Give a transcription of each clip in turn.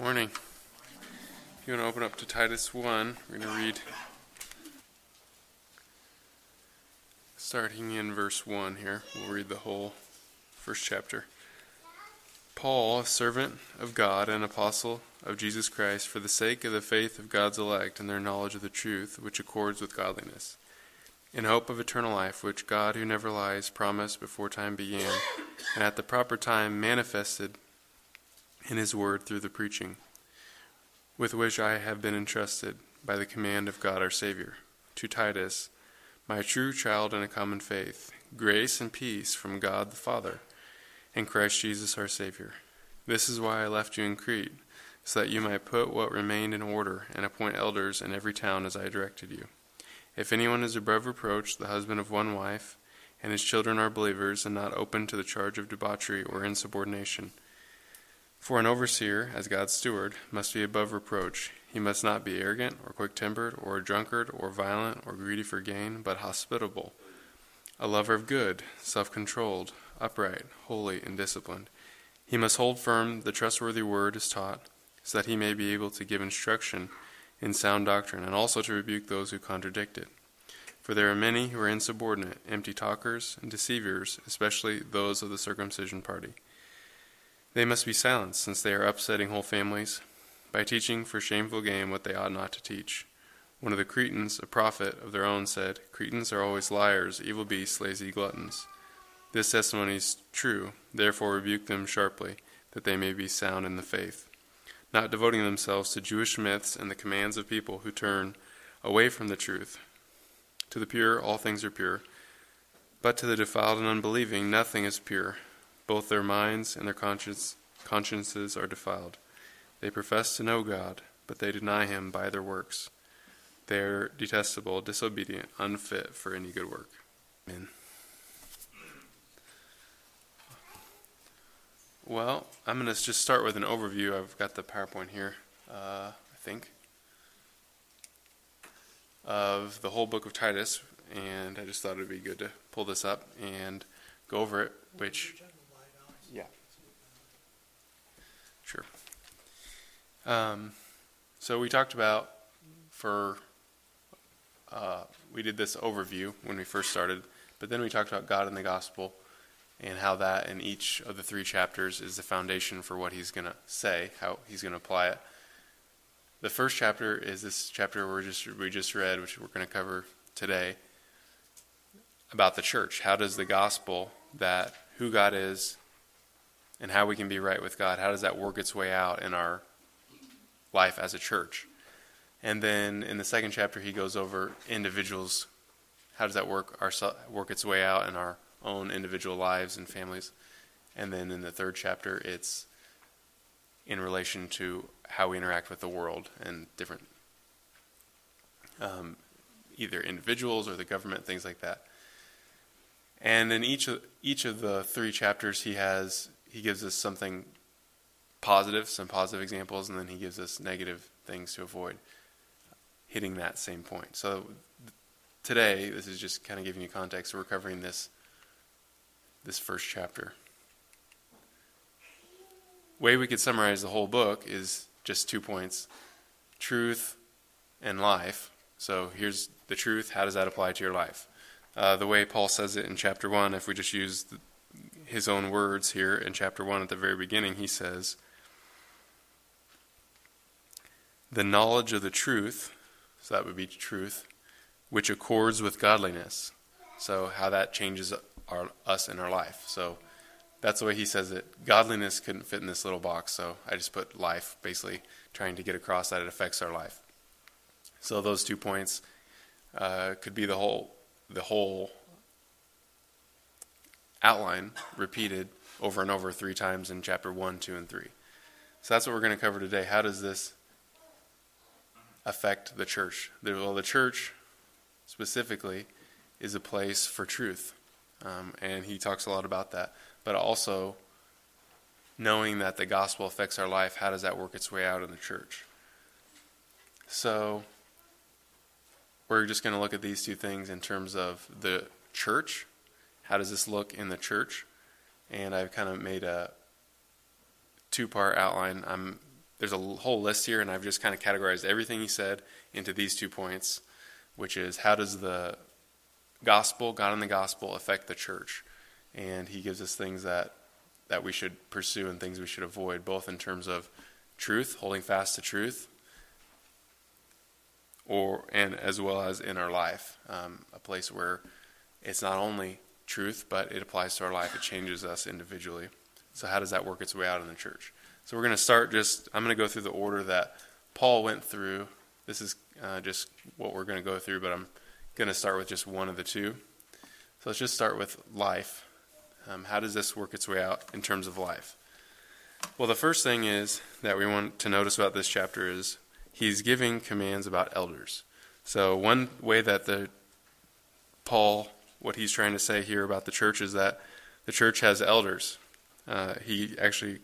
Morning. If you want to open up to Titus 1, we're going to read starting in verse 1 here. We'll read the whole first chapter. Paul, a servant of God and apostle of Jesus Christ, for the sake of the faith of God's elect and their knowledge of the truth, which accords with godliness, in hope of eternal life, which God, who never lies, promised before time began, and at the proper time manifested in his word through the preaching, with which I have been entrusted by the command of God our Savior. To Titus, my true child in a common faith, grace and peace from God the Father and Christ Jesus our Savior. This is why I left you in Crete, so that you might put what remained in order and appoint elders in every town as I directed you. If anyone is above reproach, the husband of one wife, and his children are believers and not open to the charge of debauchery or insubordination, for an overseer, as God's steward, must be above reproach. He must not be arrogant, or quick tempered, or a drunkard, or violent, or greedy for gain, but hospitable, a lover of good, self controlled, upright, holy, and disciplined. He must hold firm the trustworthy word as taught, so that he may be able to give instruction in sound doctrine, and also to rebuke those who contradict it. For there are many who are insubordinate, empty talkers, and deceivers, especially those of the circumcision party. They must be silenced, since they are upsetting whole families by teaching for shameful gain what they ought not to teach. One of the Cretans, a prophet of their own, said, Cretans are always liars, evil beasts, lazy gluttons. This testimony is true, therefore rebuke them sharply, that they may be sound in the faith, not devoting themselves to Jewish myths and the commands of people who turn away from the truth. To the pure, all things are pure, but to the defiled and unbelieving, nothing is pure both their minds and their conscience, consciences are defiled. They profess to know God, but they deny him by their works. They are detestable, disobedient, unfit for any good work. Amen. Well, I'm going to just start with an overview. I've got the PowerPoint here, uh, I think, of the whole book of Titus, and I just thought it would be good to pull this up and go over it, which yeah. Sure. Um, so we talked about for uh, we did this overview when we first started, but then we talked about God and the gospel and how that in each of the three chapters is the foundation for what he's going to say, how he's going to apply it. The first chapter is this chapter we just we just read, which we're going to cover today, about the church. How does the gospel that who God is, and how we can be right with God. How does that work its way out in our life as a church? And then in the second chapter, he goes over individuals. How does that work our, work its way out in our own individual lives and families? And then in the third chapter, it's in relation to how we interact with the world and different, um, either individuals or the government, things like that. And in each of each of the three chapters, he has he gives us something positive, some positive examples, and then he gives us negative things to avoid hitting that same point. So today, this is just kind of giving you context. We're covering this this first chapter. Way we could summarize the whole book is just two points: truth and life. So here's the truth. How does that apply to your life? Uh, the way Paul says it in chapter one, if we just use the, his own words here in chapter 1 at the very beginning, he says, The knowledge of the truth, so that would be truth, which accords with godliness. So, how that changes our, us in our life. So, that's the way he says it. Godliness couldn't fit in this little box, so I just put life, basically trying to get across that it affects our life. So, those two points uh, could be the whole, the whole outline repeated over and over three times in chapter 1, 2, and 3. So that's what we're going to cover today. How does this affect the church? Well, the church specifically is a place for truth. Um, and he talks a lot about that. But also, knowing that the gospel affects our life, how does that work its way out in the church? So, we're just going to look at these two things in terms of the church how does this look in the church? And I've kind of made a two part outline. I'm there's a whole list here, and I've just kind of categorized everything he said into these two points, which is how does the gospel, God and the gospel, affect the church? And he gives us things that that we should pursue and things we should avoid, both in terms of truth, holding fast to truth, or and as well as in our life, um, a place where it's not only truth, but it applies to our life. It changes us individually. So how does that work its way out in the church? So we're going to start just. I'm going to go through the order that Paul went through. This is uh, just what we're going to go through, but I'm going to start with just one of the two. So let's just start with life. Um, how does this work its way out in terms of life? Well, the first thing is that we want to notice about this chapter is he's giving commands about elders. So one way that the Paul, what he's trying to say here about the church is that the church has elders. Uh, he actually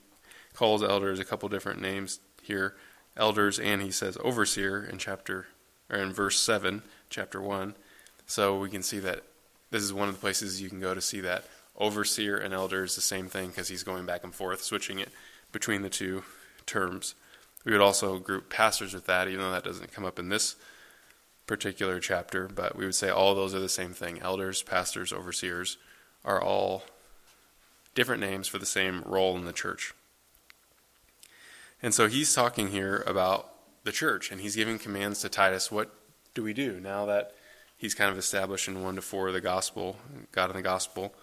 calls elders a couple different names here, elders, and he says overseer in chapter or in verse seven, chapter one. So we can see that this is one of the places you can go to see that overseer and elder is the same thing because he's going back and forth, switching it between the two terms. We would also group pastors with that, even though that doesn't come up in this particular chapter, but we would say all those are the same thing. Elders, pastors, overseers are all different names for the same role in the church. And so he's talking here about the church, and he's giving commands to Titus. What do we do now that he's kind of established in 1 to 4 the gospel, God in the gospel?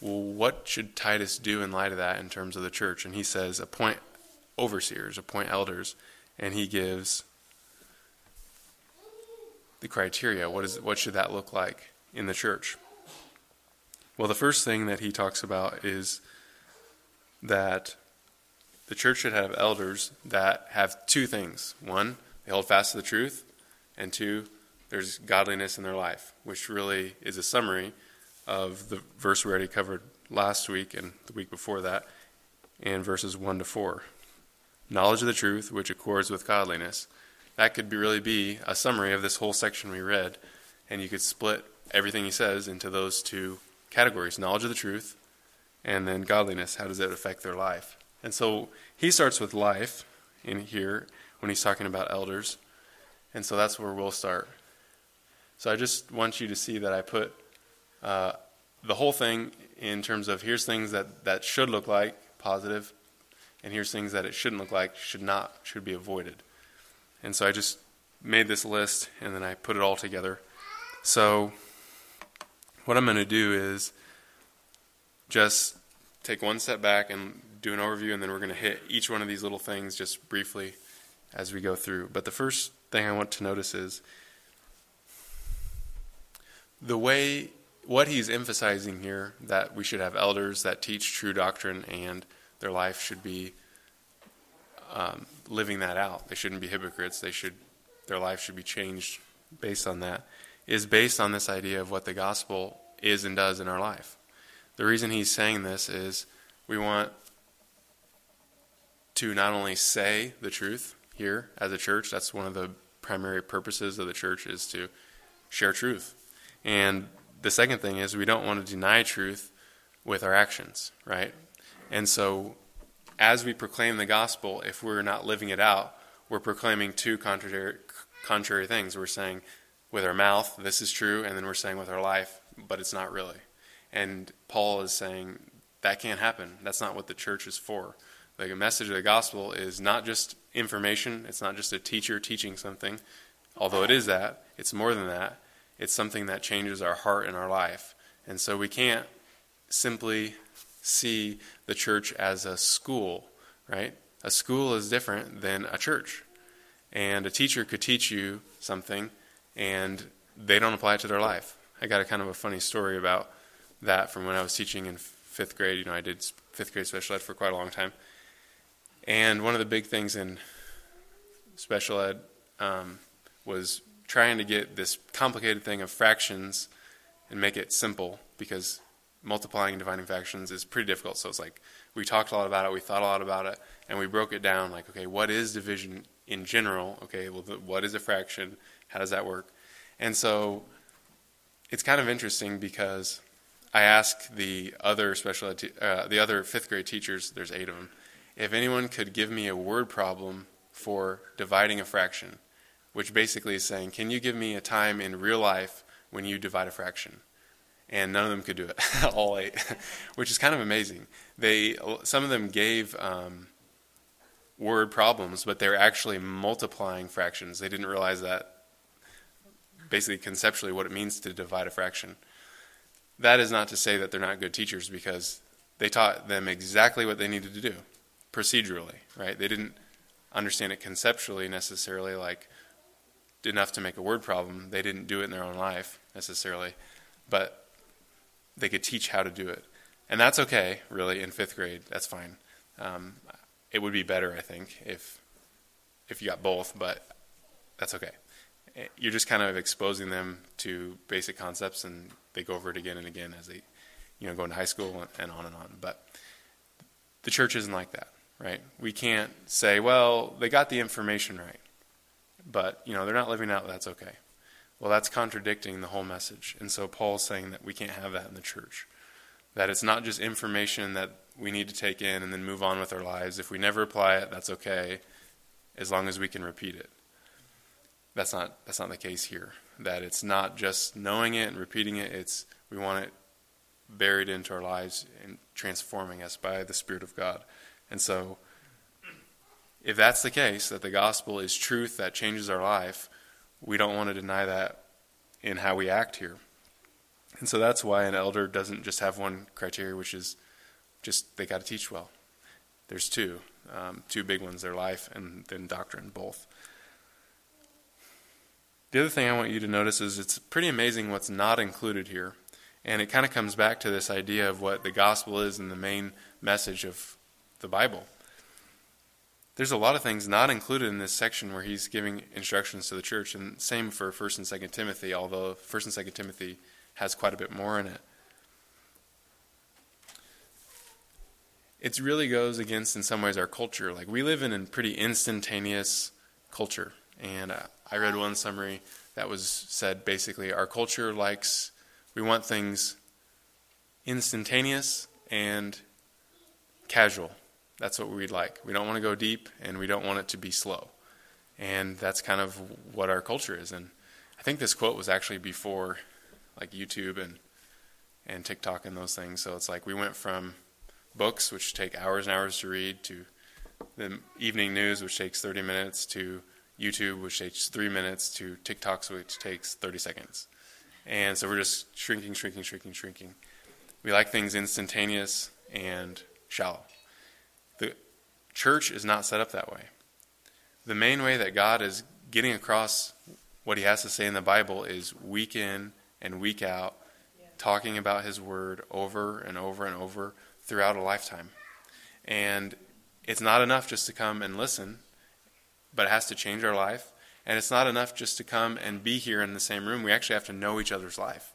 Well, what should Titus do in light of that in terms of the church? And he says, appoint overseers, appoint elders, and he gives the criteria. What is what should that look like in the church? Well, the first thing that he talks about is that the church should have elders that have two things. One, they hold fast to the truth, and two, there's godliness in their life, which really is a summary of the verse we already covered last week and the week before that, in verses 1 to 4 knowledge of the truth which accords with godliness. That could be really be a summary of this whole section we read, and you could split everything he says into those two categories knowledge of the truth and then godliness. How does it affect their life? And so he starts with life in here when he's talking about elders. And so that's where we'll start. So I just want you to see that I put uh, the whole thing in terms of here's things that, that should look like positive, and here's things that it shouldn't look like, should not, should be avoided. And so I just made this list and then I put it all together. So what I'm going to do is just take one step back and do an overview, and then we're going to hit each one of these little things just briefly as we go through. But the first thing I want to notice is the way what he's emphasizing here that we should have elders that teach true doctrine and their life should be um, living that out. They shouldn't be hypocrites. They should their life should be changed based on that. Is based on this idea of what the gospel is and does in our life. The reason he's saying this is we want to not only say the truth here as a church. That's one of the primary purposes of the church is to share truth. And the second thing is we don't want to deny truth with our actions, right? And so as we proclaim the gospel, if we're not living it out, we're proclaiming two contrary, contrary things. We're saying with our mouth, this is true, and then we're saying with our life, but it's not really. And Paul is saying that can't happen. That's not what the church is for. The message of the gospel is not just information, it's not just a teacher teaching something, although it is that. It's more than that. It's something that changes our heart and our life. And so we can't simply see the church as a school, right? A school is different than a church. And a teacher could teach you something and they don't apply it to their life. I got a kind of a funny story about that from when I was teaching in fifth grade. You know, I did fifth grade special ed for quite a long time. And one of the big things in special ed um, was trying to get this complicated thing of fractions and make it simple because multiplying and dividing fractions is pretty difficult. So it's like we talked a lot about it, we thought a lot about it, and we broke it down like, okay, what is division in general? Okay, well, the, what is a fraction? How does that work? And so it's kind of interesting because I asked the other special te- uh, the other fifth grade teachers, there's eight of them, if anyone could give me a word problem for dividing a fraction, which basically is saying, Can you give me a time in real life when you divide a fraction? And none of them could do it, all eight, which is kind of amazing. They, some of them gave um, word problems, but they're actually multiplying fractions. They didn't realize that basically conceptually what it means to divide a fraction. That is not to say that they're not good teachers because they taught them exactly what they needed to do procedurally, right? They didn't understand it conceptually necessarily, like enough to make a word problem. They didn't do it in their own life necessarily, but they could teach how to do it. And that's okay, really, in fifth grade. That's fine. Um, it would be better, I think, if if you got both, but that's okay. Eh, you're just kind of exposing them to basic concepts, and they go over it again and again as they, you know, go into high school and on and on. But the church isn't like that, right? We can't say, well, they got the information right, but you know they're not living out. That's okay. Well, that's contradicting the whole message, and so Paul's saying that we can't have that in the church. That it's not just information that we need to take in and then move on with our lives. If we never apply it, that's okay, as long as we can repeat it. That's not that's not the case here. That it's not just knowing it and repeating it. It's we want it buried into our lives and transforming us by the Spirit of God. And so, if that's the case, that the gospel is truth that changes our life, we don't want to deny that in how we act here. And so that's why an elder doesn't just have one criteria, which is just they got to teach well. There's two, um, two big ones: their life and then doctrine, both. The other thing I want you to notice is it's pretty amazing what's not included here, and it kind of comes back to this idea of what the gospel is and the main message of the Bible. There's a lot of things not included in this section where he's giving instructions to the church, and same for First and Second Timothy. Although First and Second Timothy has quite a bit more in it. it really goes against, in some ways, our culture. Like, we live in a pretty instantaneous culture. And uh, I read one summary that was said basically our culture likes, we want things instantaneous and casual. That's what we'd like. We don't want to go deep and we don't want it to be slow. And that's kind of what our culture is. And I think this quote was actually before like YouTube and and TikTok and those things. So it's like we went from books, which take hours and hours to read, to the evening news, which takes 30 minutes, to YouTube, which takes three minutes, to TikToks, which takes 30 seconds. And so we're just shrinking, shrinking, shrinking, shrinking. We like things instantaneous and shallow. Church is not set up that way. The main way that God is getting across what he has to say in the Bible is week in and week out, talking about his word over and over and over throughout a lifetime. And it's not enough just to come and listen, but it has to change our life. And it's not enough just to come and be here in the same room. We actually have to know each other's life.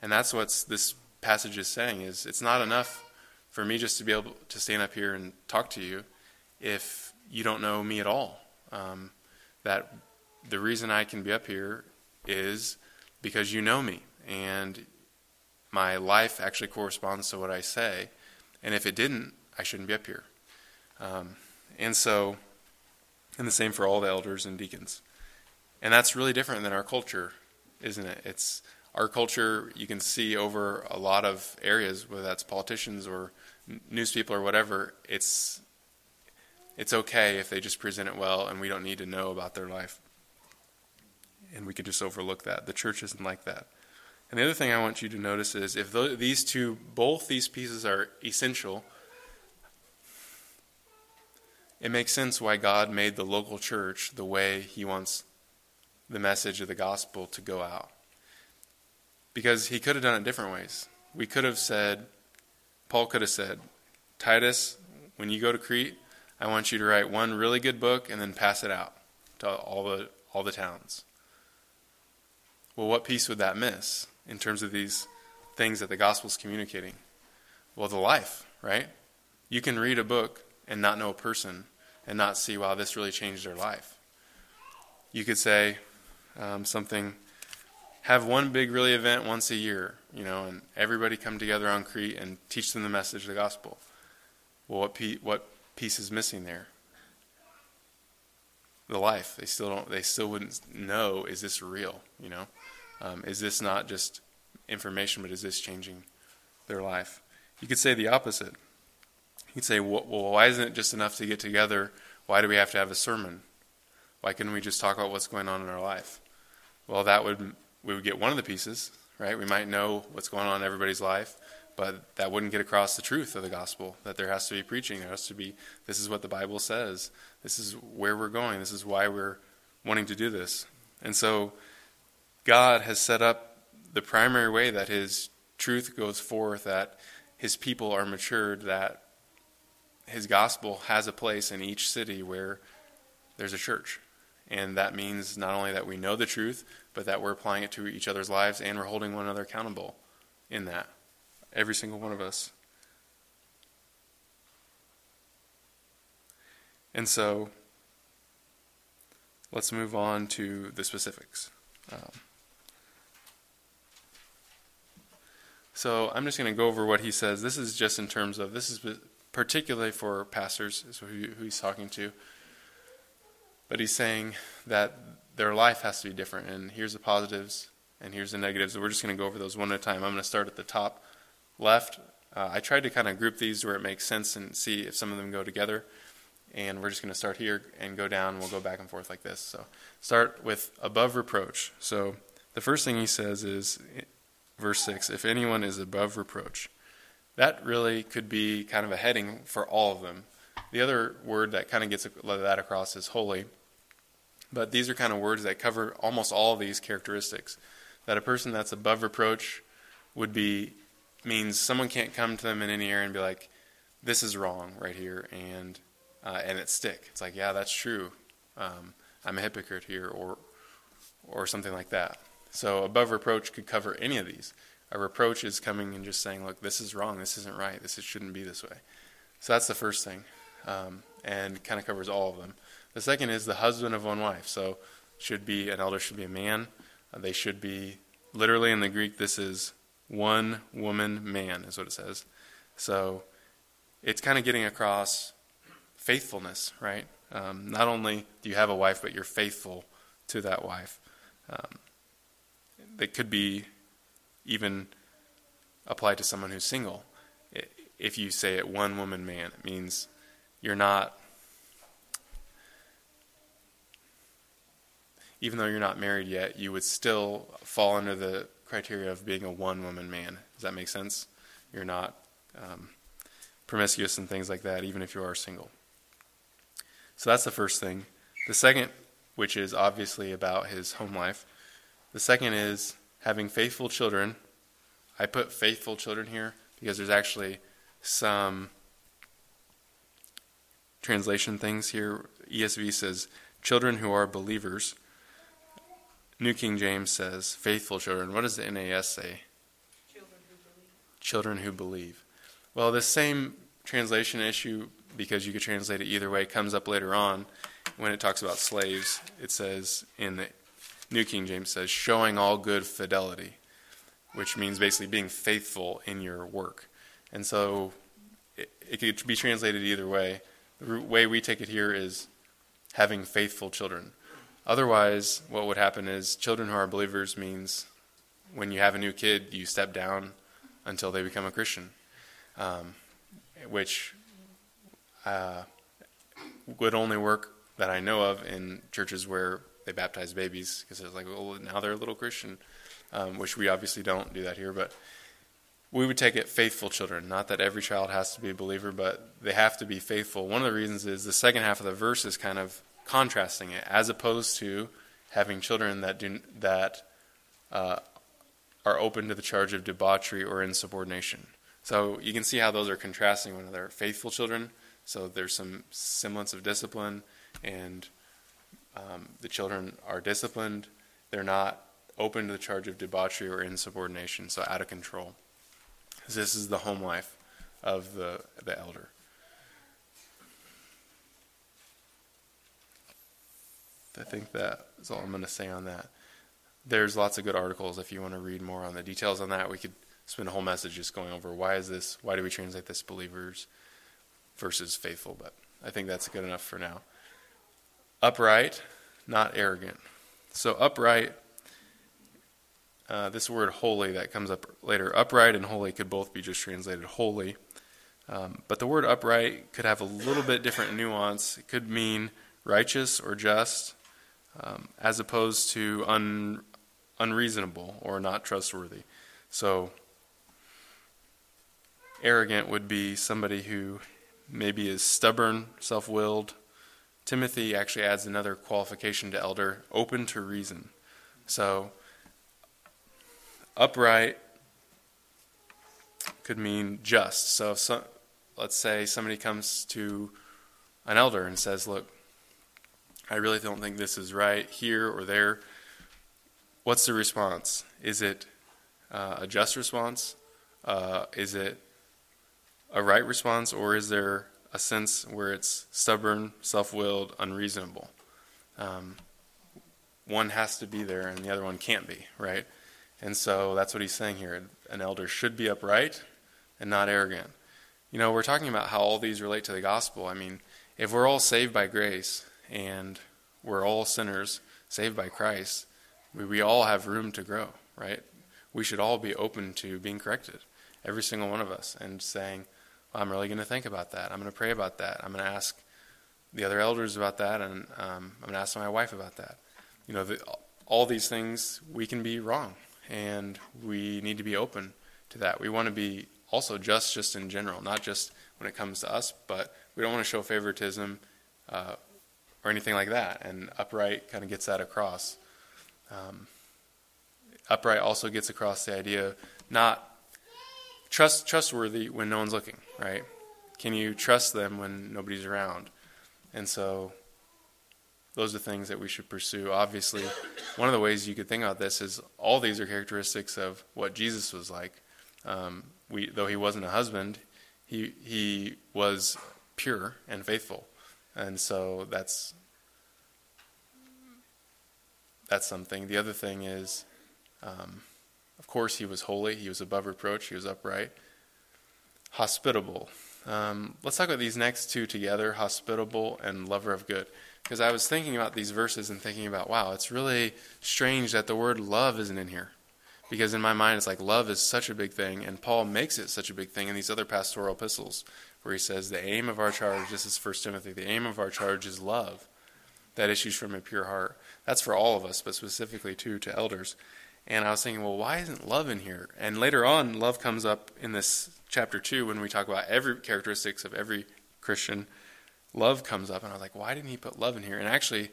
And that's what this passage is saying is it's not enough for me just to be able to stand up here and talk to you if you don't know me at all. Um, that the reason I can be up here is because you know me and my life actually corresponds to what I say. And if it didn't, I shouldn't be up here. Um, and so, and the same for all the elders and deacons. And that's really different than our culture, isn't it? It's our culture, you can see over a lot of areas, whether that's politicians or news people or whatever, it's, it's okay if they just present it well and we don't need to know about their life. And we could just overlook that. The church isn't like that. And the other thing I want you to notice is if these two, both these pieces are essential, it makes sense why God made the local church the way He wants the message of the gospel to go out. Because He could have done it different ways. We could have said, Paul could have said, Titus, when you go to Crete, I want you to write one really good book and then pass it out to all the all the towns. Well, what piece would that miss? in terms of these things that the gospel is communicating? Well, the life, right? You can read a book and not know a person and not see, wow, this really changed their life. You could say um, something, have one big really event once a year, you know, and everybody come together on Crete and teach them the message of the gospel. Well, what, pe- what piece is missing there? the life. They still don't. They still wouldn't know. Is this real? You know, um, is this not just information, but is this changing their life? You could say the opposite. You could say, well, why isn't it just enough to get together? Why do we have to have a sermon? Why couldn't we just talk about what's going on in our life? Well, that would we would get one of the pieces, right? We might know what's going on in everybody's life, but that wouldn't get across the truth of the gospel. That there has to be preaching. There has to be. This is what the Bible says. This is where we're going. This is why we're wanting to do this. And so, God has set up the primary way that His truth goes forth. That His people are matured. That His gospel has a place in each city where there's a church. And that means not only that we know the truth, but that we're applying it to each other's lives and we're holding one another accountable in that. Every single one of us. And so, let's move on to the specifics. Um, so, I'm just going to go over what he says. This is just in terms of, this is particularly for pastors, is who, he's talking to. But he's saying that their life has to be different, and here's the positives, and here's the negatives. We're just going to go over those one at a time. I'm going to start at the top left. Uh, I tried to kind of group these where it makes sense and see if some of them go together. And we're just going to start here and go down. We'll go back and forth like this. So start with above reproach. So the first thing he says is, verse 6 if anyone is above reproach. That really could be kind of a heading for all of them. The other word that kind of gets that across is holy. But these are kind of words that cover almost all of these characteristics. That a person that's above reproach would be means someone can't come to them in any area and be like, "This is wrong right here," and uh, and it stick. It's like, yeah, that's true. Um, I'm a hypocrite here, or or something like that. So above reproach could cover any of these. A reproach is coming and just saying, "Look, this is wrong. This isn't right. This shouldn't be this way." So that's the first thing, um, and kind of covers all of them. The second is the husband of one wife. So should be an elder should be a man. Uh, they should be literally in the Greek. This is one woman man is what it says. So it's kind of getting across faithfulness, right? Um, not only do you have a wife, but you're faithful to that wife. Um, that could be even applied to someone who's single. If you say it one woman man, it means you're not even though you're not married yet, you would still fall under the criteria of being a one woman man. Does that make sense? You're not um, promiscuous and things like that, even if you are single. So that's the first thing. The second, which is obviously about his home life, the second is having faithful children. I put faithful children here because there's actually some translation things here. ESV says children who are believers. New King James says, faithful children. What does the NAS say? Children who believe. Children who believe. Well, this same translation issue, because you could translate it either way, comes up later on when it talks about slaves. It says in the New King James says, showing all good fidelity, which means basically being faithful in your work. And so it, it could be translated either way. The way we take it here is having faithful children. Otherwise, what would happen is children who are believers means when you have a new kid, you step down until they become a Christian, um, which uh, would only work that I know of in churches where they baptize babies because it's like, well, now they're a little Christian, um, which we obviously don't do that here, but we would take it faithful children. Not that every child has to be a believer, but they have to be faithful. One of the reasons is the second half of the verse is kind of contrasting it, as opposed to having children that do that uh, are open to the charge of debauchery or insubordination. So you can see how those are contrasting one another. Faithful children, so there's some semblance of discipline, and um, the children are disciplined. They're not open to the charge of debauchery or insubordination, so out of control. This is the home life of the the elder. I think that is all I'm going to say on that. There's lots of good articles if you want to read more on the details on that. We could spend a whole message just going over why is this, why do we translate this believers versus faithful, but I think that's good enough for now. upright, not arrogant. So, upright, uh, this word holy that comes up later, upright and holy could both be just translated holy. Um, but the word upright could have a little bit different nuance. It could mean righteous or just, um, as opposed to un, unreasonable or not trustworthy. So, arrogant would be somebody who maybe is stubborn, self willed. Timothy actually adds another qualification to elder open to reason. So, upright could mean just. So, let's say somebody comes to an elder and says, Look, I really don't think this is right here or there. What's the response? Is it uh, a just response? Uh, is it a right response, or is there a sense where it's stubborn, self willed, unreasonable? Um, one has to be there and the other one can't be, right? And so that's what he's saying here. An elder should be upright and not arrogant. You know, we're talking about how all these relate to the gospel. I mean, if we're all saved by grace and we're all sinners saved by Christ, we, we all have room to grow, right? We should all be open to being corrected, every single one of us, and saying, well, I'm really going to think about that. I'm going to pray about that. I'm going to ask the other elders about that, and um, I'm going to ask my wife about that. You know, the, all these things, we can be wrong, and we need to be open to that. We want to be also just just in general, not just when it comes to us, but we don't want to show favoritism uh, or anything like that. And upright kind of gets that across. Um, upright also gets across the idea not trust trustworthy when no one's looking, right? Can you trust them when nobody's around? And so those are things that we should pursue. Obviously, one of the ways you could think about this is all these are characteristics of what Jesus was like. Um, we, though he wasn't a husband, he he was pure and faithful, and so that's that's something. The other thing is, um, of course, he was holy. He was above reproach. He was upright, hospitable. Um, let's talk about these next two together: hospitable and lover of good. Because I was thinking about these verses and thinking about, wow, it's really strange that the word love isn't in here because in my mind it's like love is such a big thing and paul makes it such a big thing in these other pastoral epistles where he says the aim of our charge this is first timothy the aim of our charge is love that issues from a pure heart. That's for all of us but specifically too to elders. And i was thinking well why isn't love in here? And later on love comes up in this chapter 2 when we talk about every characteristics of every christian. Love comes up and i was like why didn't he put love in here? And actually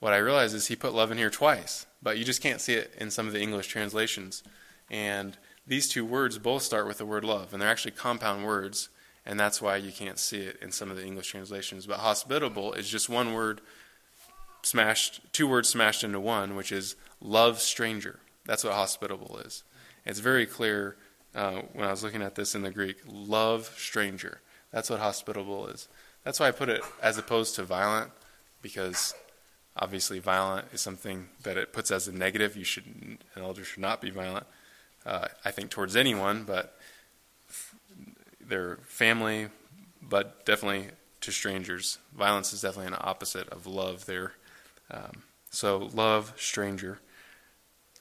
what I realized is he put love in here twice, but you just can't see it in some of the English translations. And these two words both start with the word love, and they're actually compound words, and that's why you can't see it in some of the English translations. But hospitable is just one word smashed, two words smashed into one, which is love stranger. That's what hospitable is. It's very clear uh, when I was looking at this in the Greek love stranger. That's what hospitable is. That's why I put it as opposed to violent, because Obviously, violent is something that it puts as a negative. You should, an elder should not be violent. Uh, I think towards anyone, but their family, but definitely to strangers. Violence is definitely an opposite of love there. Um, so love stranger,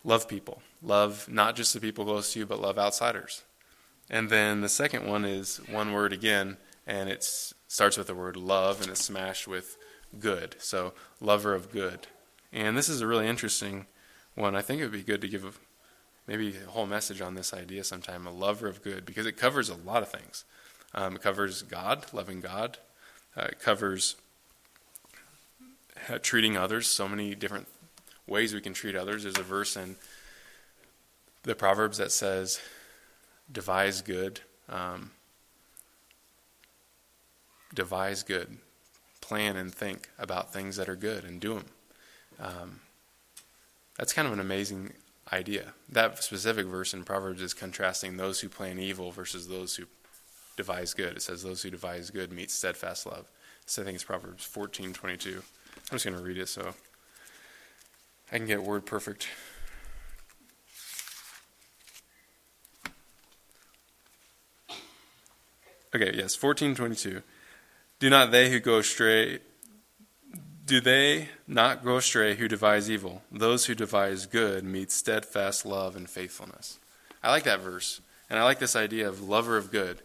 love people, love not just the people close to you, but love outsiders. And then the second one is one word again, and it starts with the word love, and it's smashed with good. So, lover of good. And this is a really interesting one. I think it would be good to give a, maybe a whole message on this idea sometime a lover of good, because it covers a lot of things. Um, it covers God, loving God, uh, it covers uh, treating others, so many different ways we can treat others. There's a verse in the Proverbs that says, devise good. Um, devise good plan and think about things that are good and do them. Um, that's kind of an amazing idea. That specific verse in Proverbs is contrasting those who plan evil versus those who devise good. It says those who devise good meet steadfast love. So I think it's Proverbs fourteen twenty two. I'm just going to read it so I can get word perfect. Okay, yes, fourteen twenty two. Do not they who go astray Do they not go astray who devise evil? Those who devise good meet steadfast love and faithfulness. I like that verse. And I like this idea of lover of good.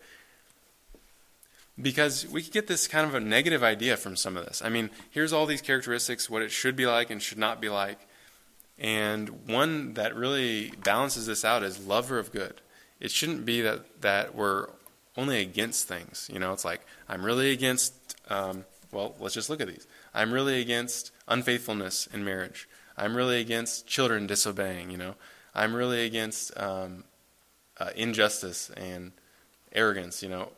Because we get this kind of a negative idea from some of this. I mean, here's all these characteristics, what it should be like and should not be like. And one that really balances this out is lover of good. It shouldn't be that, that we're only against things. You know, it's like, I'm really against, um, well, let's just look at these. I'm really against unfaithfulness in marriage. I'm really against children disobeying, you know. I'm really against um, uh, injustice and arrogance, you know.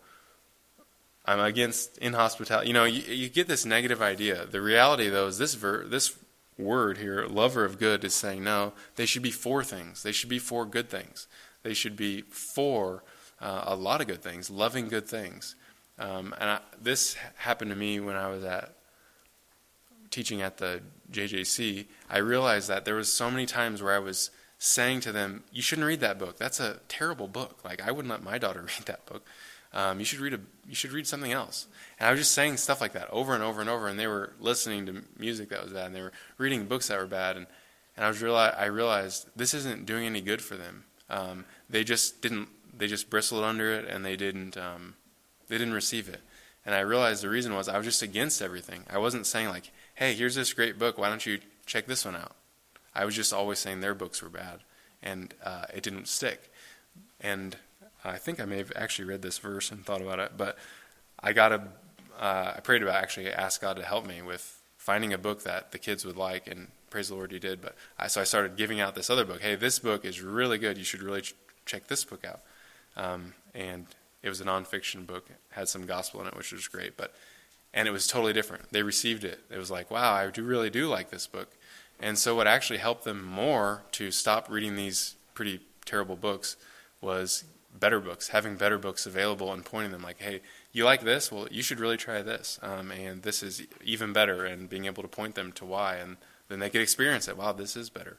I'm against inhospitality. You know, you, you get this negative idea. The reality, though, is this ver- this word here, lover of good, is saying no. They should be for things. They should be for good things. They should be for uh, a lot of good things, loving good things. Um, and I, this happened to me when I was at teaching at the JJC. I realized that there was so many times where I was saying to them, "You shouldn't read that book. That's a terrible book. Like I wouldn't let my daughter read that book." Um, you should read a you should read something else. And I was just saying stuff like that over and over and over, and they were listening to music that was bad, and they were reading books that were bad, and and I was reali- I realized this isn't doing any good for them. Um, they just didn't they just bristled under it, and they didn't um, they didn't receive it. And I realized the reason was I was just against everything. I wasn't saying like, hey, here's this great book. Why don't you check this one out? I was just always saying their books were bad, and uh, it didn't stick. And I think I may have actually read this verse and thought about it, but I got a, uh, I prayed about actually asked God to help me with finding a book that the kids would like, and praise the Lord, He did. But I, so I started giving out this other book. Hey, this book is really good. You should really ch- check this book out. Um, and it was a nonfiction book, had some gospel in it, which was great. But and it was totally different. They received it. It was like, wow, I do really do like this book. And so what actually helped them more to stop reading these pretty terrible books was better books, having better books available and pointing them like, hey, you like this? Well, you should really try this. Um, and this is even better, and being able to point them to why, and then they could experience it. Wow, this is better.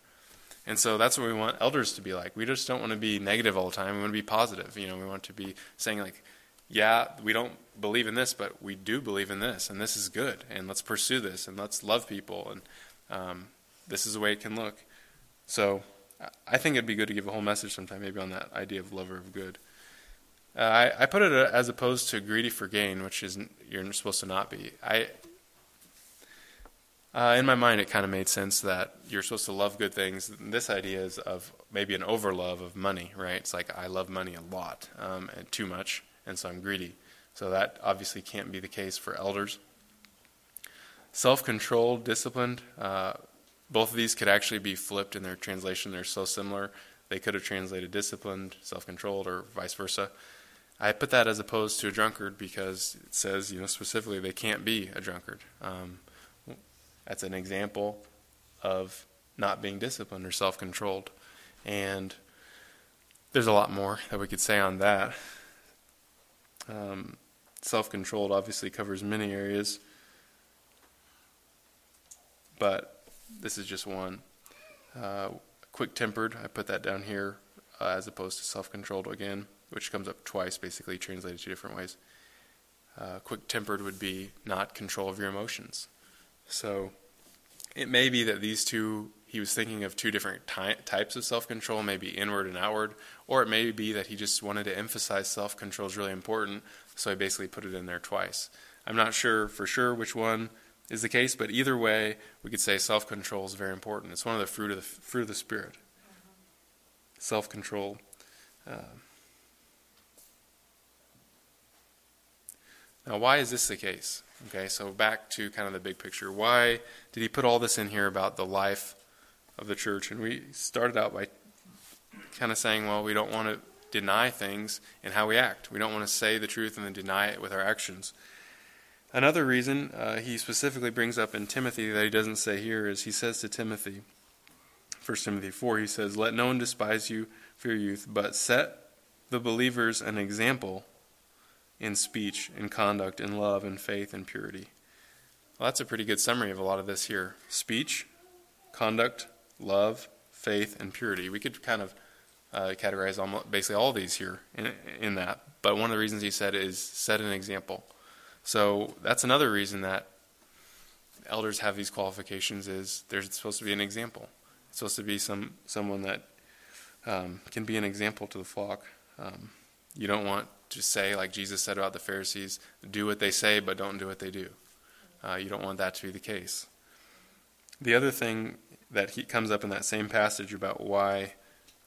And so that's what we want elders to be like. We just don't want to be negative all the time. We want to be positive. You know, we want to be saying like, yeah, we don't believe in this, but we do believe in this, and this is good, and let's pursue this, and let's love people, and um, this is the way it can look. So I think it'd be good to give a whole message sometime, maybe on that idea of lover of good. Uh, I, I put it as opposed to greedy for gain, which is you're supposed to not be. I, uh, in my mind, it kind of made sense that you're supposed to love good things. This idea is of maybe an overlove of money, right? It's like I love money a lot um, and too much, and so I'm greedy. So that obviously can't be the case for elders. Self-controlled, disciplined. Uh, both of these could actually be flipped in their translation. They're so similar. They could have translated disciplined, self-controlled, or vice versa. I put that as opposed to a drunkard because it says, you know, specifically they can't be a drunkard. Um, that's an example of not being disciplined or self-controlled, and there's a lot more that we could say on that. Um, self-controlled obviously covers many areas, but this is just one. Uh, quick-tempered, I put that down here uh, as opposed to self-controlled again which comes up twice, basically translated two different ways. Uh, quick tempered would be not control of your emotions. So it may be that these two, he was thinking of two different ty- types of self control, maybe inward and outward, or it may be that he just wanted to emphasize self control is really important, so he basically put it in there twice. I'm not sure for sure which one is the case, but either way, we could say self control is very important. It's one of the fruit of the fruit of the spirit. Self control. Uh, Now, why is this the case? Okay, so back to kind of the big picture. Why did he put all this in here about the life of the church? And we started out by kind of saying, well, we don't want to deny things in how we act. We don't want to say the truth and then deny it with our actions. Another reason uh, he specifically brings up in Timothy that he doesn't say here is he says to Timothy, 1 Timothy 4, he says, Let no one despise you for your youth, but set the believers an example in speech, in conduct, in love, in faith, and purity. Well, that's a pretty good summary of a lot of this here speech, conduct, love, faith, and purity. We could kind of uh, categorize almost, basically all these here in, in that. But one of the reasons he said is set an example. So that's another reason that elders have these qualifications is there's supposed to be an example. It's supposed to be some someone that um, can be an example to the flock. Um, you don't want to say, like Jesus said about the Pharisees, do what they say, but don't do what they do. Uh, you don't want that to be the case. The other thing that he comes up in that same passage about why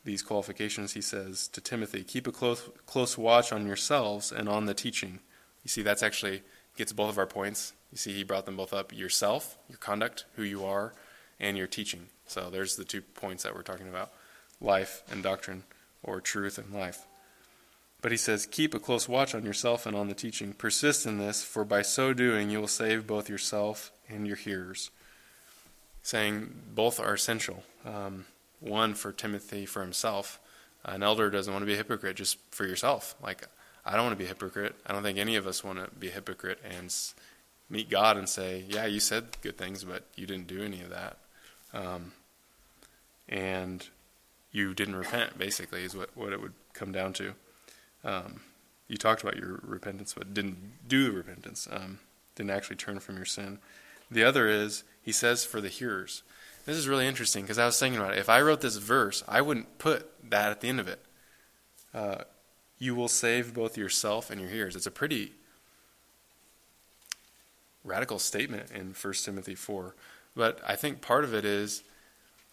these qualifications, he says to Timothy, keep a close, close watch on yourselves and on the teaching. You see, that's actually gets both of our points. You see, he brought them both up yourself, your conduct, who you are, and your teaching. So there's the two points that we're talking about life and doctrine, or truth and life. But he says, Keep a close watch on yourself and on the teaching. Persist in this, for by so doing you will save both yourself and your hearers. Saying both are essential. Um, one for Timothy for himself. An elder doesn't want to be a hypocrite just for yourself. Like, I don't want to be a hypocrite. I don't think any of us want to be a hypocrite and meet God and say, Yeah, you said good things, but you didn't do any of that. Um, and you didn't repent, basically, is what, what it would come down to. Um, you talked about your repentance, but didn't do the repentance, um, didn't actually turn from your sin. The other is, he says, for the hearers. This is really interesting because I was thinking about it. If I wrote this verse, I wouldn't put that at the end of it. Uh, you will save both yourself and your hearers. It's a pretty radical statement in 1 Timothy 4. But I think part of it is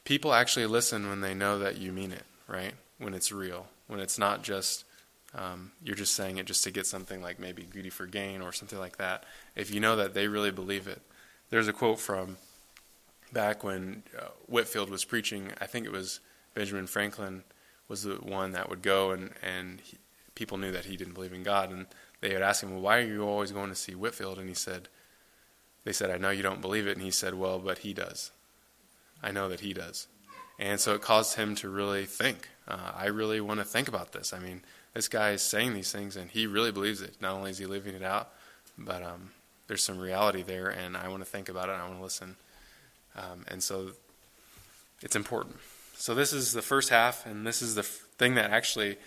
people actually listen when they know that you mean it, right? When it's real, when it's not just um, you're just saying it just to get something like maybe greedy for gain or something like that. If you know that they really believe it, there's a quote from back when uh, Whitefield was preaching. I think it was Benjamin Franklin was the one that would go and and he, people knew that he didn't believe in God, and they would ask him, "Well, why are you always going to see Whitefield?" And he said, "They said I know you don't believe it," and he said, "Well, but he does. I know that he does." And so it caused him to really think. Uh, I really want to think about this. I mean, this guy is saying these things, and he really believes it. Not only is he living it out, but um, there's some reality there, and I want to think about it. I want to listen, um, and so it's important. So this is the first half, and this is the thing that actually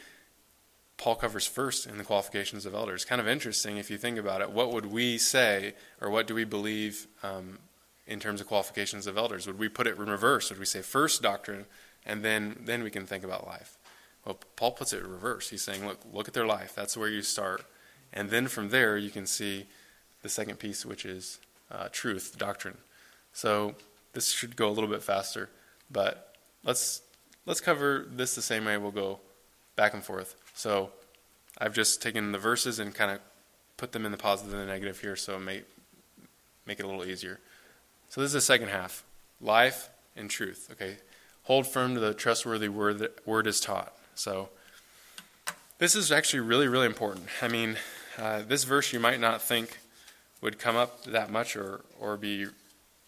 Paul covers first in the qualifications of elders. Kind of interesting if you think about it. What would we say, or what do we believe um, in terms of qualifications of elders? Would we put it in reverse? Would we say first doctrine, and then then we can think about life? Well, Paul puts it in reverse. He's saying, look, look at their life. That's where you start, and then from there you can see the second piece, which is uh, truth, doctrine. So this should go a little bit faster, but let's let's cover this the same way. We'll go back and forth. So I've just taken the verses and kind of put them in the positive and the negative here, so make make it a little easier. So this is the second half: life and truth. Okay, hold firm to the trustworthy word that word is taught. So this is actually really really important. I mean, uh, this verse you might not think would come up that much or or be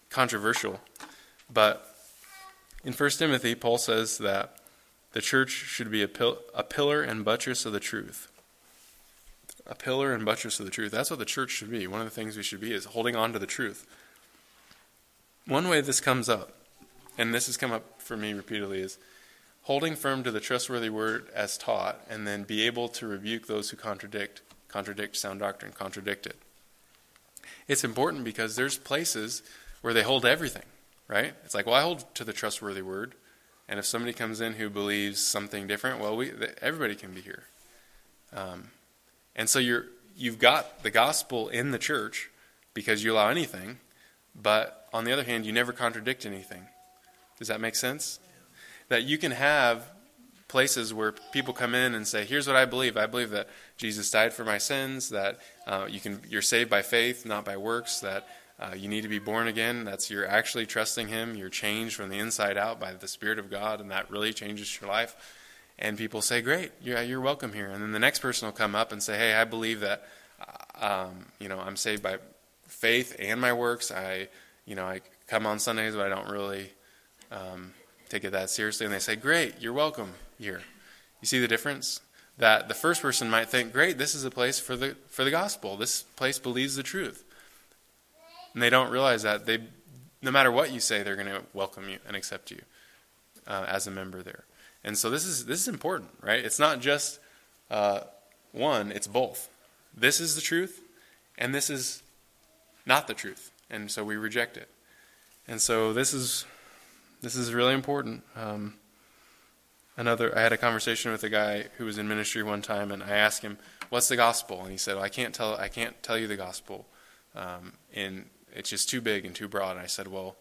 controversial, but in 1 Timothy, Paul says that the church should be a, pil- a pillar and buttress of the truth. A pillar and buttress of the truth. That's what the church should be. One of the things we should be is holding on to the truth. One way this comes up, and this has come up for me repeatedly, is holding firm to the trustworthy word as taught, and then be able to rebuke those who contradict contradict sound doctrine, contradict it. It's important because there's places where they hold everything, right? It's like, well, I hold to the trustworthy word. And if somebody comes in who believes something different, well, we, everybody can be here. Um, and so you're, you've got the gospel in the church because you allow anything, but on the other hand, you never contradict anything. Does that make sense? That you can have places where people come in and say, "Here's what I believe. I believe that Jesus died for my sins. That uh, you can you're saved by faith, not by works. That uh, you need to be born again. That's you're actually trusting Him. You're changed from the inside out by the Spirit of God, and that really changes your life. And people say, "Great, yeah, you're welcome here." And then the next person will come up and say, "Hey, I believe that, uh, um, you know, I'm saved by faith and my works. I, you know, I come on Sundays, but I don't really um, take it that seriously." And they say, "Great, you're welcome here." You see the difference? That the first person might think, "Great, this is a place for the for the gospel. This place believes the truth." And they don't realize that they, no matter what you say, they're going to welcome you and accept you uh, as a member there. And so this is this is important, right? It's not just uh, one; it's both. This is the truth, and this is not the truth. and so we reject it. And so this is this is really important. Um, another, I had a conversation with a guy who was in ministry one time, and I asked him, "What's the gospel?" And he said, well, "I can't tell. I can't tell you the gospel, um, and it's just too big and too broad." And I said, "Well."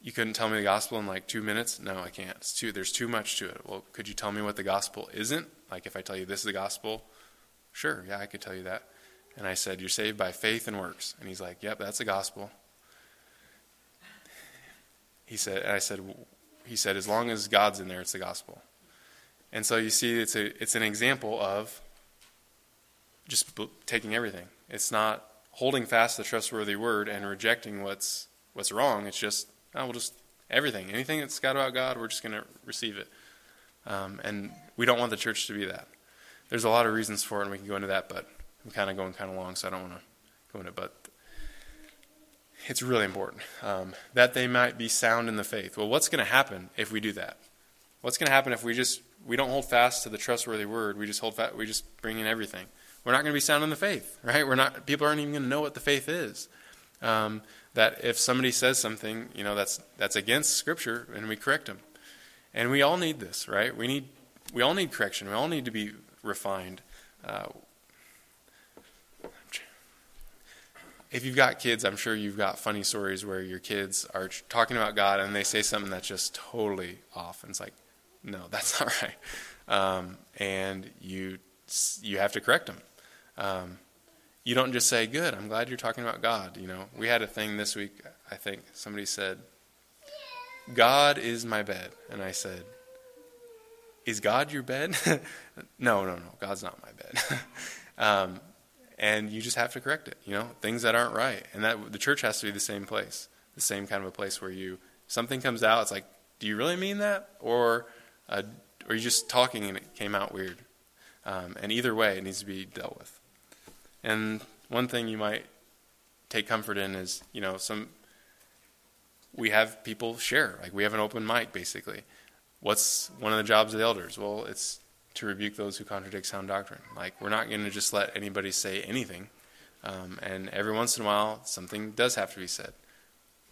You couldn't tell me the gospel in like two minutes? No, I can't. It's too. There's too much to it. Well, could you tell me what the gospel isn't? Like if I tell you this is the gospel, sure, yeah, I could tell you that. And I said, You're saved by faith and works. And he's like, Yep, that's the gospel. He said, and I said, he said, as long as God's in there, it's the gospel. And so you see, it's a it's an example of just taking everything. It's not holding fast the trustworthy word and rejecting what's what's wrong. It's just oh, we'll just everything, anything that's got about God, we're just going to receive it. Um, and we don't want the church to be that. There's a lot of reasons for it, and we can go into that, but I'm kind of going kind of long, so I don't want to go into it. But it's really important um, that they might be sound in the faith. Well, what's going to happen if we do that? What's going to happen if we just we don't hold fast to the trustworthy word? We just hold fast. We just bring in everything. We're not going to be sound in the faith, right? We're not. People aren't even going to know what the faith is. Um, that if somebody says something, you know, that's that's against Scripture, and we correct them. And we all need this, right? We need we all need correction. We all need to be refined. Uh, if you've got kids, I'm sure you've got funny stories where your kids are talking about God and they say something that's just totally off, and it's like, no, that's not right, um, and you you have to correct them. Um, you don't just say, "Good, I'm glad you're talking about God." You know, we had a thing this week. I think somebody said, "God is my bed," and I said, "Is God your bed?" no, no, no. God's not my bed. um, and you just have to correct it. You know, things that aren't right, and that the church has to be the same place, the same kind of a place where you something comes out. It's like, do you really mean that, or uh, you just talking and it came out weird? Um, and either way, it needs to be dealt with. And one thing you might take comfort in is, you know, some we have people share. Like we have an open mic, basically. What's one of the jobs of the elders? Well, it's to rebuke those who contradict sound doctrine. Like, we're not going to just let anybody say anything. Um, and every once in a while, something does have to be said.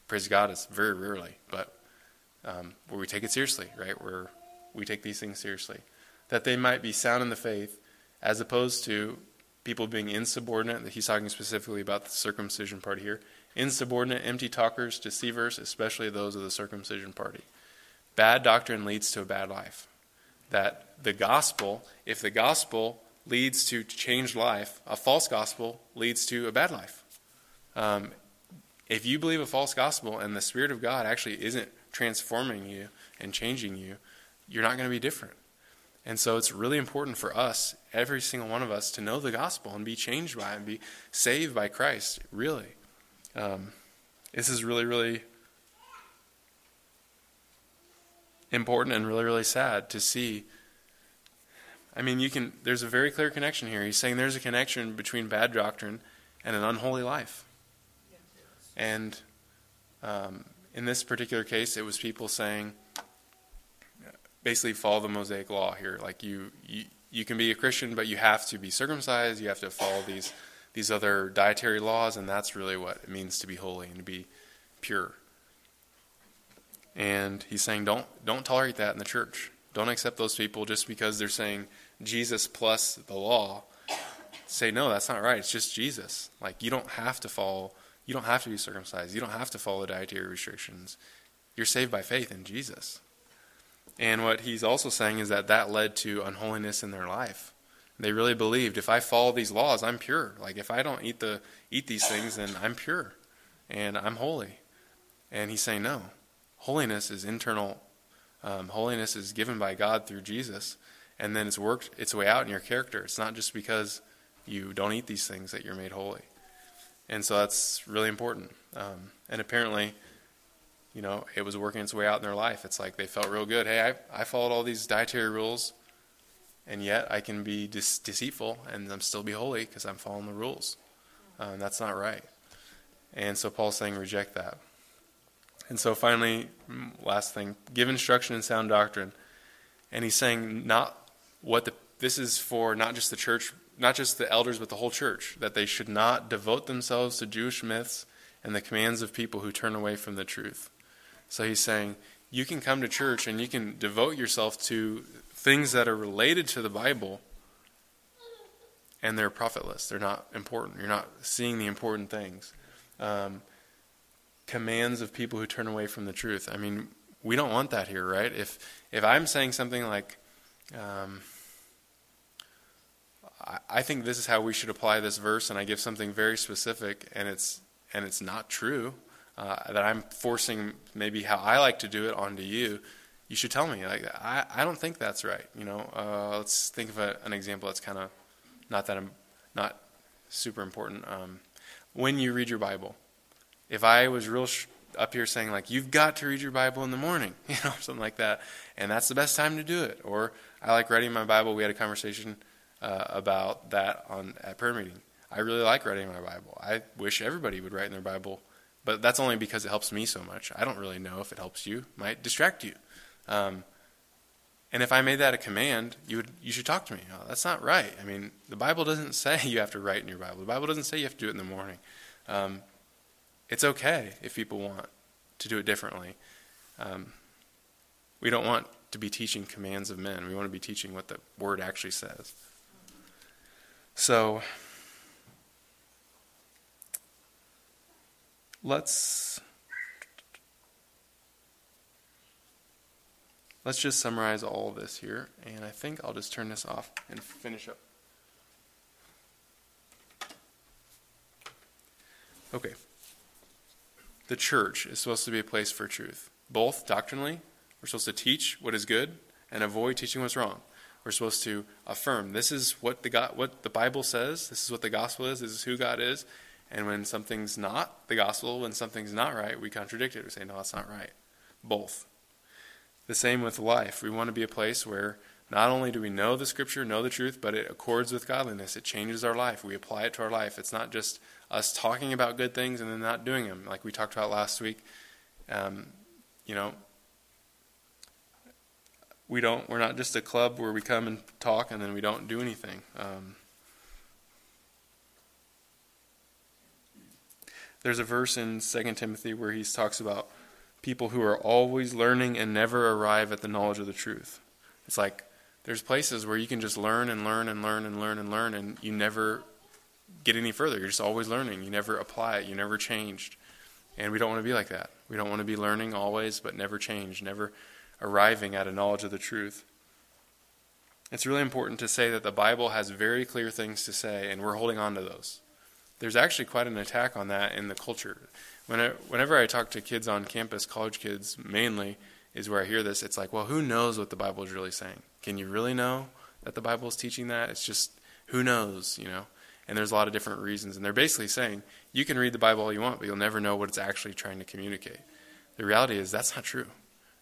Praise God, it's very rarely, but um, where we take it seriously, right? Where we take these things seriously. That they might be sound in the faith, as opposed to people being insubordinate. That He's talking specifically about the circumcision party here. Insubordinate, empty talkers, deceivers, especially those of the circumcision party. Bad doctrine leads to a bad life that the gospel, if the gospel leads to changed life, a false gospel leads to a bad life. Um, if you believe a false gospel and the Spirit of God actually isn't transforming you and changing you, you're not going to be different. And so it's really important for us, every single one of us, to know the gospel and be changed by it and be saved by Christ, really. Um, this is really, really important and really, really sad to see. I mean, you can. There's a very clear connection here. He's saying there's a connection between bad doctrine and an unholy life. And um, in this particular case, it was people saying, basically, follow the Mosaic law here. Like you, you, you can be a Christian, but you have to be circumcised. You have to follow these these other dietary laws, and that's really what it means to be holy and to be pure. And he's saying, don't, don't tolerate that in the church. Don't accept those people just because they're saying Jesus plus the law. Say, no, that's not right. It's just Jesus. Like, you don't have to follow, you don't have to be circumcised. You don't have to follow the dietary restrictions. You're saved by faith in Jesus. And what he's also saying is that that led to unholiness in their life. They really believed if I follow these laws, I'm pure. Like if I don't eat the eat these things, then I'm pure and I'm holy. And he's saying no. Holiness is internal. Um, holiness is given by God through Jesus, and then it's worked its way out in your character. It's not just because you don't eat these things that you're made holy. And so that's really important. Um, and apparently, you know, it was working its way out in their life. It's like they felt real good. Hey, I, I followed all these dietary rules, and yet I can be de- deceitful and I'm still be holy because I'm following the rules. Um, that's not right. And so Paul's saying, reject that. And so finally, mm, last thing, give instruction in sound doctrine. And he's saying not what the this is for not just the church, not just the elders, but the whole church, that they should not devote themselves to Jewish myths and the commands of people who turn away from the truth. So he's saying, you can come to church and you can devote yourself to things that are related to the Bible, and they're profitless. They're not important. You're not seeing the important things. Um, commands of people who turn away from the truth. I mean, we don't want that here, right? If if I'm saying something like, um, I, I think this is how we should apply this verse, and I give something very specific, and it's and it's not true, uh, that I'm forcing maybe how I like to do it onto you, you should tell me. Like I, I don't think that's right. You know, uh, let's think of a, an example that's kind of not that I'm not super important. Um, when you read your Bible, if I was real sh- up here saying like you've got to read your Bible in the morning, you know, something like that, and that's the best time to do it. Or I like reading my Bible. We had a conversation uh, about that on at prayer meeting. I really like writing my Bible. I wish everybody would write in their Bible, but that's only because it helps me so much. I don't really know if it helps you. It might distract you. Um, and if I made that a command, you would you should talk to me. Oh, that's not right. I mean, the Bible doesn't say you have to write in your Bible. The Bible doesn't say you have to do it in the morning. Um, it's okay if people want to do it differently. Um, we don't want to be teaching commands of men. We want to be teaching what the Word actually says. So let's let's just summarize all of this here, and I think I'll just turn this off and finish up. Okay. The church is supposed to be a place for truth, both doctrinally, we're supposed to teach what is good and avoid teaching what's wrong. We're supposed to affirm this is what the God, what the Bible says, this is what the gospel is, this is who God is, and when something's not the gospel, when something's not right, we contradict it. We say, no, that's not right. Both. The same with life. We want to be a place where not only do we know the scripture, know the truth, but it accords with godliness. It changes our life. We apply it to our life. It's not just us talking about good things and then not doing them, like we talked about last week. Um, you know, we don't. We're not just a club where we come and talk and then we don't do anything. Um, there's a verse in Second Timothy where he talks about people who are always learning and never arrive at the knowledge of the truth. It's like there's places where you can just learn and learn and learn and learn and learn and you never get any further. You're just always learning. You never apply it. You never changed. And we don't want to be like that. We don't want to be learning always but never change, never arriving at a knowledge of the truth. It's really important to say that the Bible has very clear things to say, and we're holding on to those there's actually quite an attack on that in the culture. When I, whenever I talk to kids on campus, college kids mainly, is where I hear this. It's like, well, who knows what the Bible is really saying? Can you really know that the Bible is teaching that? It's just, who knows, you know? And there's a lot of different reasons. And they're basically saying, you can read the Bible all you want, but you'll never know what it's actually trying to communicate. The reality is, that's not true,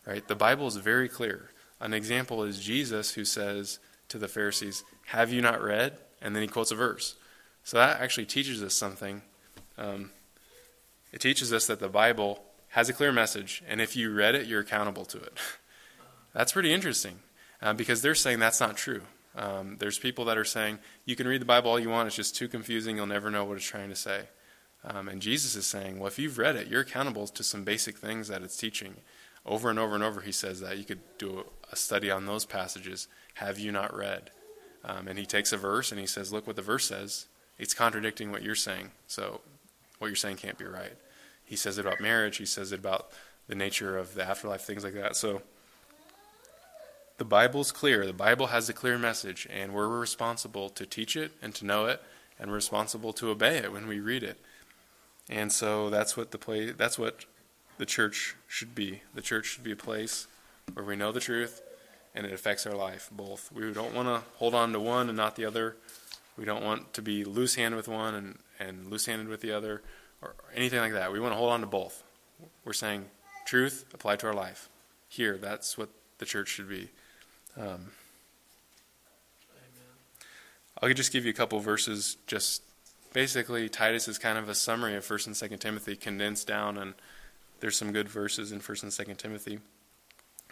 right? The Bible is very clear. An example is Jesus who says to the Pharisees, Have you not read? And then he quotes a verse. So that actually teaches us something. Um, it teaches us that the Bible has a clear message, and if you read it, you're accountable to it. that's pretty interesting uh, because they're saying that's not true. Um, there's people that are saying you can read the Bible all you want, it's just too confusing, you'll never know what it's trying to say. Um, and Jesus is saying, well, if you've read it, you're accountable to some basic things that it's teaching. Over and over and over, he says that. You could do a study on those passages. Have you not read? Um, and he takes a verse and he says, look what the verse says it's contradicting what you're saying. So what you're saying can't be right. He says it about marriage, he says it about the nature of the afterlife, things like that. So the Bible's clear. The Bible has a clear message, and we're responsible to teach it and to know it, and we're responsible to obey it when we read it. And so that's what the play that's what the church should be. The church should be a place where we know the truth and it affects our life both. We don't want to hold on to one and not the other. We don't want to be loose handed with one and, and loose handed with the other or anything like that. We want to hold on to both. We're saying truth applied to our life. Here, that's what the church should be. Um, I'll just give you a couple verses. Just basically, Titus is kind of a summary of First and Second Timothy condensed down, and there's some good verses in First and Second Timothy.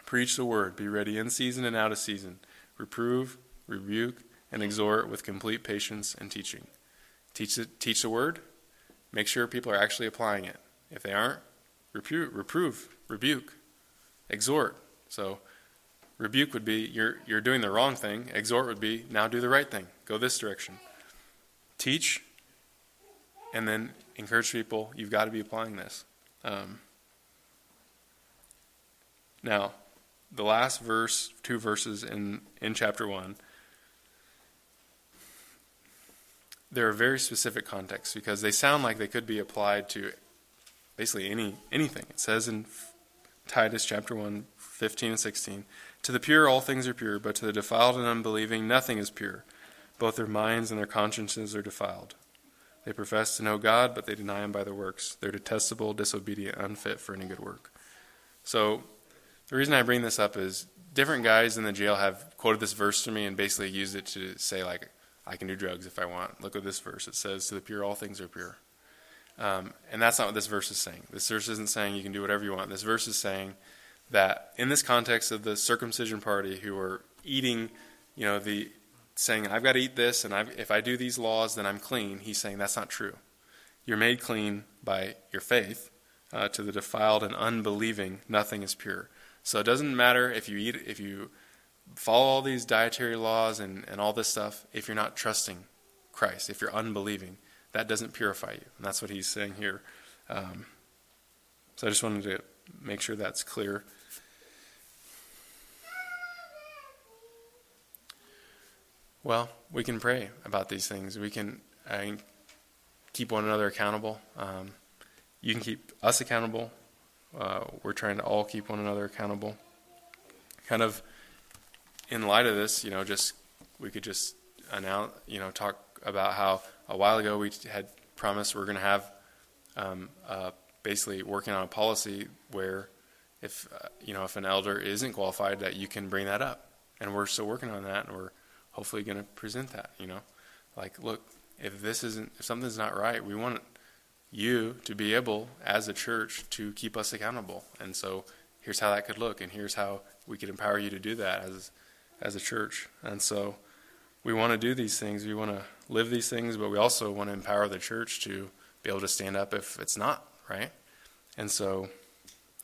Preach the word. Be ready in season and out of season. Reprove, rebuke, and exhort with complete patience and teaching. Teach the, teach the word, make sure people are actually applying it. If they aren't, reprove, reprove rebuke, exhort. So, rebuke would be you're, you're doing the wrong thing, exhort would be now do the right thing, go this direction. Teach, and then encourage people, you've got to be applying this. Um, now, the last verse, two verses in, in chapter 1, there are very specific contexts because they sound like they could be applied to basically any anything. It says in Titus chapter 1, 15 and 16, To the pure all things are pure, but to the defiled and unbelieving nothing is pure. Both their minds and their consciences are defiled. They profess to know God, but they deny him by their works. They're detestable, disobedient, unfit for any good work. So the reason I bring this up is different guys in the jail have quoted this verse to me and basically used it to say, like, I can do drugs if I want. Look at this verse. It says, To the pure, all things are pure. Um, and that's not what this verse is saying. This verse isn't saying you can do whatever you want. This verse is saying that in this context of the circumcision party who are eating, you know, the saying, I've got to eat this, and I've, if I do these laws, then I'm clean, he's saying that's not true. You're made clean by your faith. Uh, to the defiled and unbelieving, nothing is pure. So it doesn't matter if you eat, if you follow all these dietary laws and, and all this stuff, if you're not trusting Christ, if you're unbelieving, that doesn't purify you. And that's what he's saying here. Um, so I just wanted to make sure that's clear. Well, we can pray about these things. We can uh, keep one another accountable. Um, you can keep us accountable. Uh, we're trying to all keep one another accountable. Kind of in light of this, you know, just we could just announce, you know, talk about how a while ago we had promised we're going to have um, uh, basically working on a policy where if uh, you know if an elder isn't qualified, that you can bring that up, and we're still working on that, and we're hopefully going to present that. You know, like look, if this isn't if something's not right, we want you to be able, as a church, to keep us accountable. And so here's how that could look, and here's how we could empower you to do that as as a church. And so we want to do these things. We want to live these things, but we also want to empower the church to be able to stand up if it's not right. And so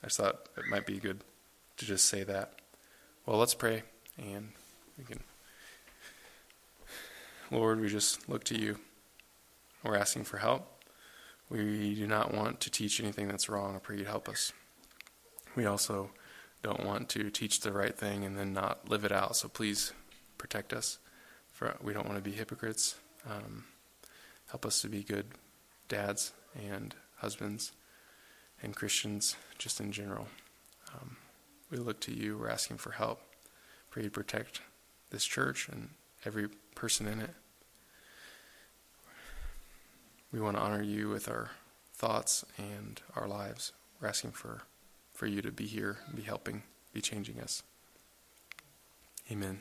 I just thought it might be good to just say that. Well, let's pray, and we can. Lord, we just look to you. We're asking for help. We do not want to teach anything that's wrong. I pray you'd help us. We also don't want to teach the right thing and then not live it out. So please protect us. For we don't want to be hypocrites. Um, help us to be good dads and husbands and Christians, just in general. Um, we look to you. We're asking for help. Pray you protect this church and every person in it. We want to honor you with our thoughts and our lives. We're asking for, for you to be here, be helping, be changing us. Amen.